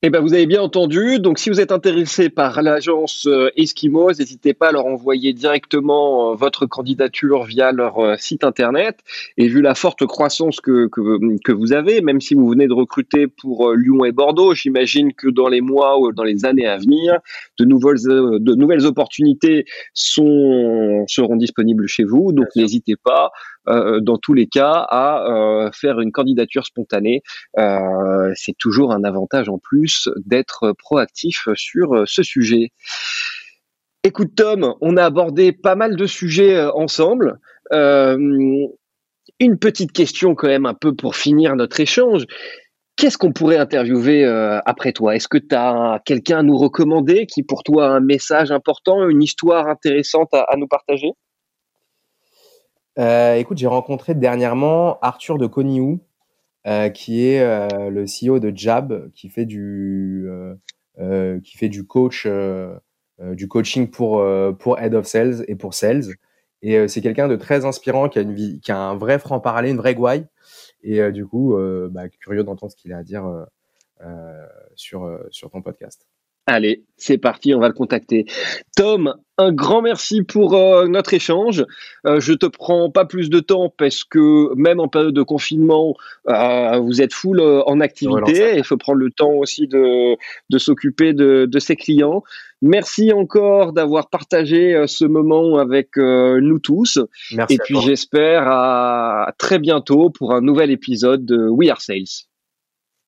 Eh ben, vous avez bien entendu. Donc, si vous êtes intéressé par l'agence euh, Eskimos, n'hésitez pas à leur envoyer directement euh, votre candidature via leur euh, site internet. Et vu la forte croissance que, que, que vous avez, même si vous venez de recruter pour Lyon et Bordeaux, j'imagine que dans les mois ou dans les années à venir, de nouvelles, de nouvelles opportunités sont, seront disponibles chez vous. Donc, n'hésitez pas. Euh, dans tous les cas, à euh, faire une candidature spontanée. Euh, c'est toujours un avantage en plus d'être proactif sur ce sujet. Écoute Tom, on a abordé pas mal de sujets ensemble. une petite question quand même un peu pour finir notre échange. Qu'est-ce qu'on pourrait interviewer après toi? Est-ce que tu as quelqu'un à nous recommander qui pour toi a un message important, une histoire intéressante à nous partager? Euh, écoute, j'ai rencontré dernièrement Arthur de Coniou, euh, qui est euh, le CEO de Jab, qui fait du, qui fait du coach, du coaching pour, pour Head of Sales et pour Sales. Et c'est quelqu'un de très inspirant, qui a, une vie, qui a un vrai franc-parler, une vraie gouaille. Et du coup, bah, curieux d'entendre ce qu'il a à dire sur, sur ton podcast. Allez, c'est parti, on va le contacter. Tom, un grand merci pour euh, notre échange. Euh, je te prends pas plus de temps parce que même en période de confinement, euh, vous êtes full en activité. Il faut prendre le temps aussi de, de s'occuper de, de, ses clients. Merci encore d'avoir partagé ce moment avec nous tous. Merci Et puis j'espère à très bientôt pour un nouvel épisode de We Are Sales.